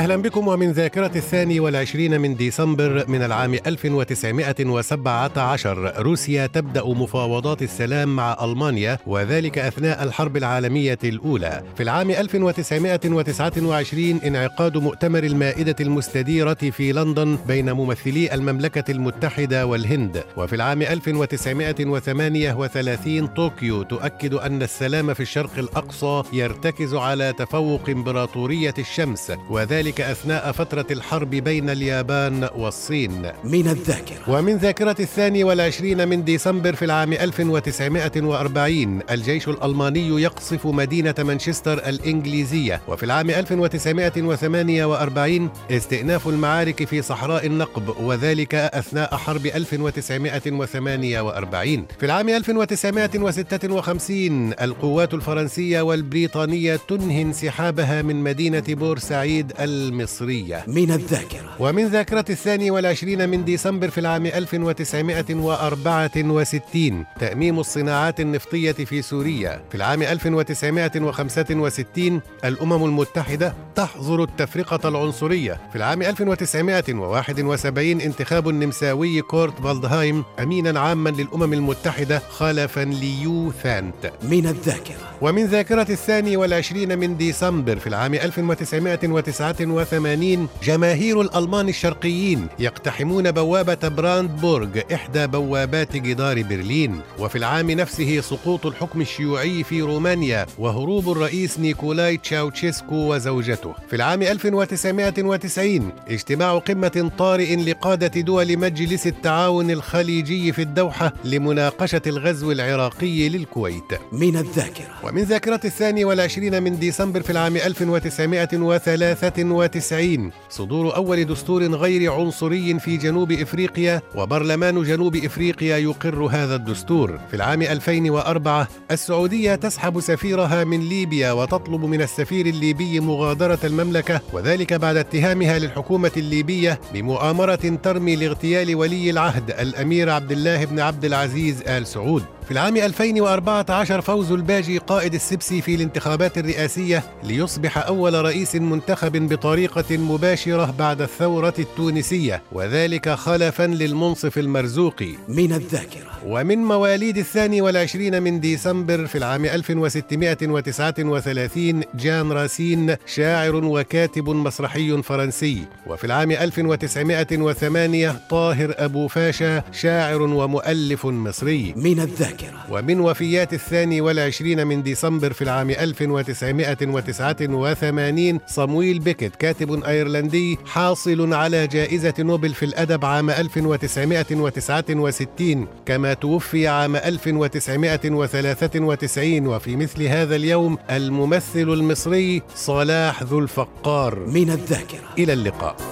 أهلا بكم ومن ذاكرة الثاني والعشرين من ديسمبر من العام 1917 روسيا تبدأ مفاوضات السلام مع ألمانيا وذلك أثناء الحرب العالمية الأولى. في العام 1929 انعقاد مؤتمر المائدة المستديرة في لندن بين ممثلي المملكة المتحدة والهند. وفي العام 1938 طوكيو تؤكد أن السلام في الشرق الأقصى يرتكز على تفوق إمبراطورية الشمس وذلك ذلك أثناء فترة الحرب بين اليابان والصين. من الذاكرة. ومن ذاكرة الثاني والعشرين من ديسمبر في العام 1940 الجيش الألماني يقصف مدينة مانشستر الإنجليزية. وفي العام 1948 استئناف المعارك في صحراء النقب وذلك أثناء حرب 1948 في العام 1956 القوات الفرنسية والبريطانية تنهي انسحابها من مدينة بورسعيد المصرية. من الذاكرة. ومن ذاكرة الثاني والعشرين من ديسمبر في العام 1964 تأميم الصناعات النفطية في سوريا. في العام 1965 الأمم المتحدة تحظر التفرقة العنصرية. في العام 1971 انتخاب النمساوي كورت فالدهايم أمينا عاما للأمم المتحدة خلفا ل يو ثانت من الذاكرة. ومن ذاكرة الثاني والعشرين من ديسمبر في العام 1909 1980 جماهير الألمان الشرقيين يقتحمون بوابة براندبورغ إحدى بوابات جدار برلين وفي العام نفسه سقوط الحكم الشيوعي في رومانيا وهروب الرئيس نيكولاي تشاوتشيسكو وزوجته. في العام 1990 اجتماع قمة طارئ لقادة دول مجلس التعاون الخليجي في الدوحة لمناقشة الغزو العراقي للكويت. من الذاكرة. ومن ذاكرة الثاني والعشرين من ديسمبر في العام 1993 1990 صدور أول دستور غير عنصري في جنوب إفريقيا وبرلمان جنوب إفريقيا يقر هذا الدستور. في العام 2004 السعودية تسحب سفيرها من ليبيا وتطلب من السفير الليبي مغادرة المملكة وذلك بعد اتهامها للحكومة الليبية بمؤامرة ترمي لاغتيال ولي العهد الأمير عبد الله بن عبد العزيز آل سعود. في العام 2014 فوز الباجي قائد السبسي في الانتخابات الرئاسية ليصبح أول رئيس منتخب بطريقة مباشرة بعد الثورة التونسية وذلك خلفا للمنصف المرزوقي من الذاكرة. ومن مواليد الثاني والعشرين من ديسمبر في العام 1639 جان راسين شاعر وكاتب مسرحي فرنسي. وفي العام 1908 طاهر أبو فاشا شاعر ومؤلف مصري. من الذاكرة. ومن وفيات الثاني والعشرين من ديسمبر في العام 1989 صمويل بيكت كاتب أيرلندي حاصل على جائزة نوبل في الأدب عام 1969 كما توفي عام 1993 وفي مثل هذا اليوم الممثل المصري صلاح ذو الفقار. من الذاكرة. إلى اللقاء.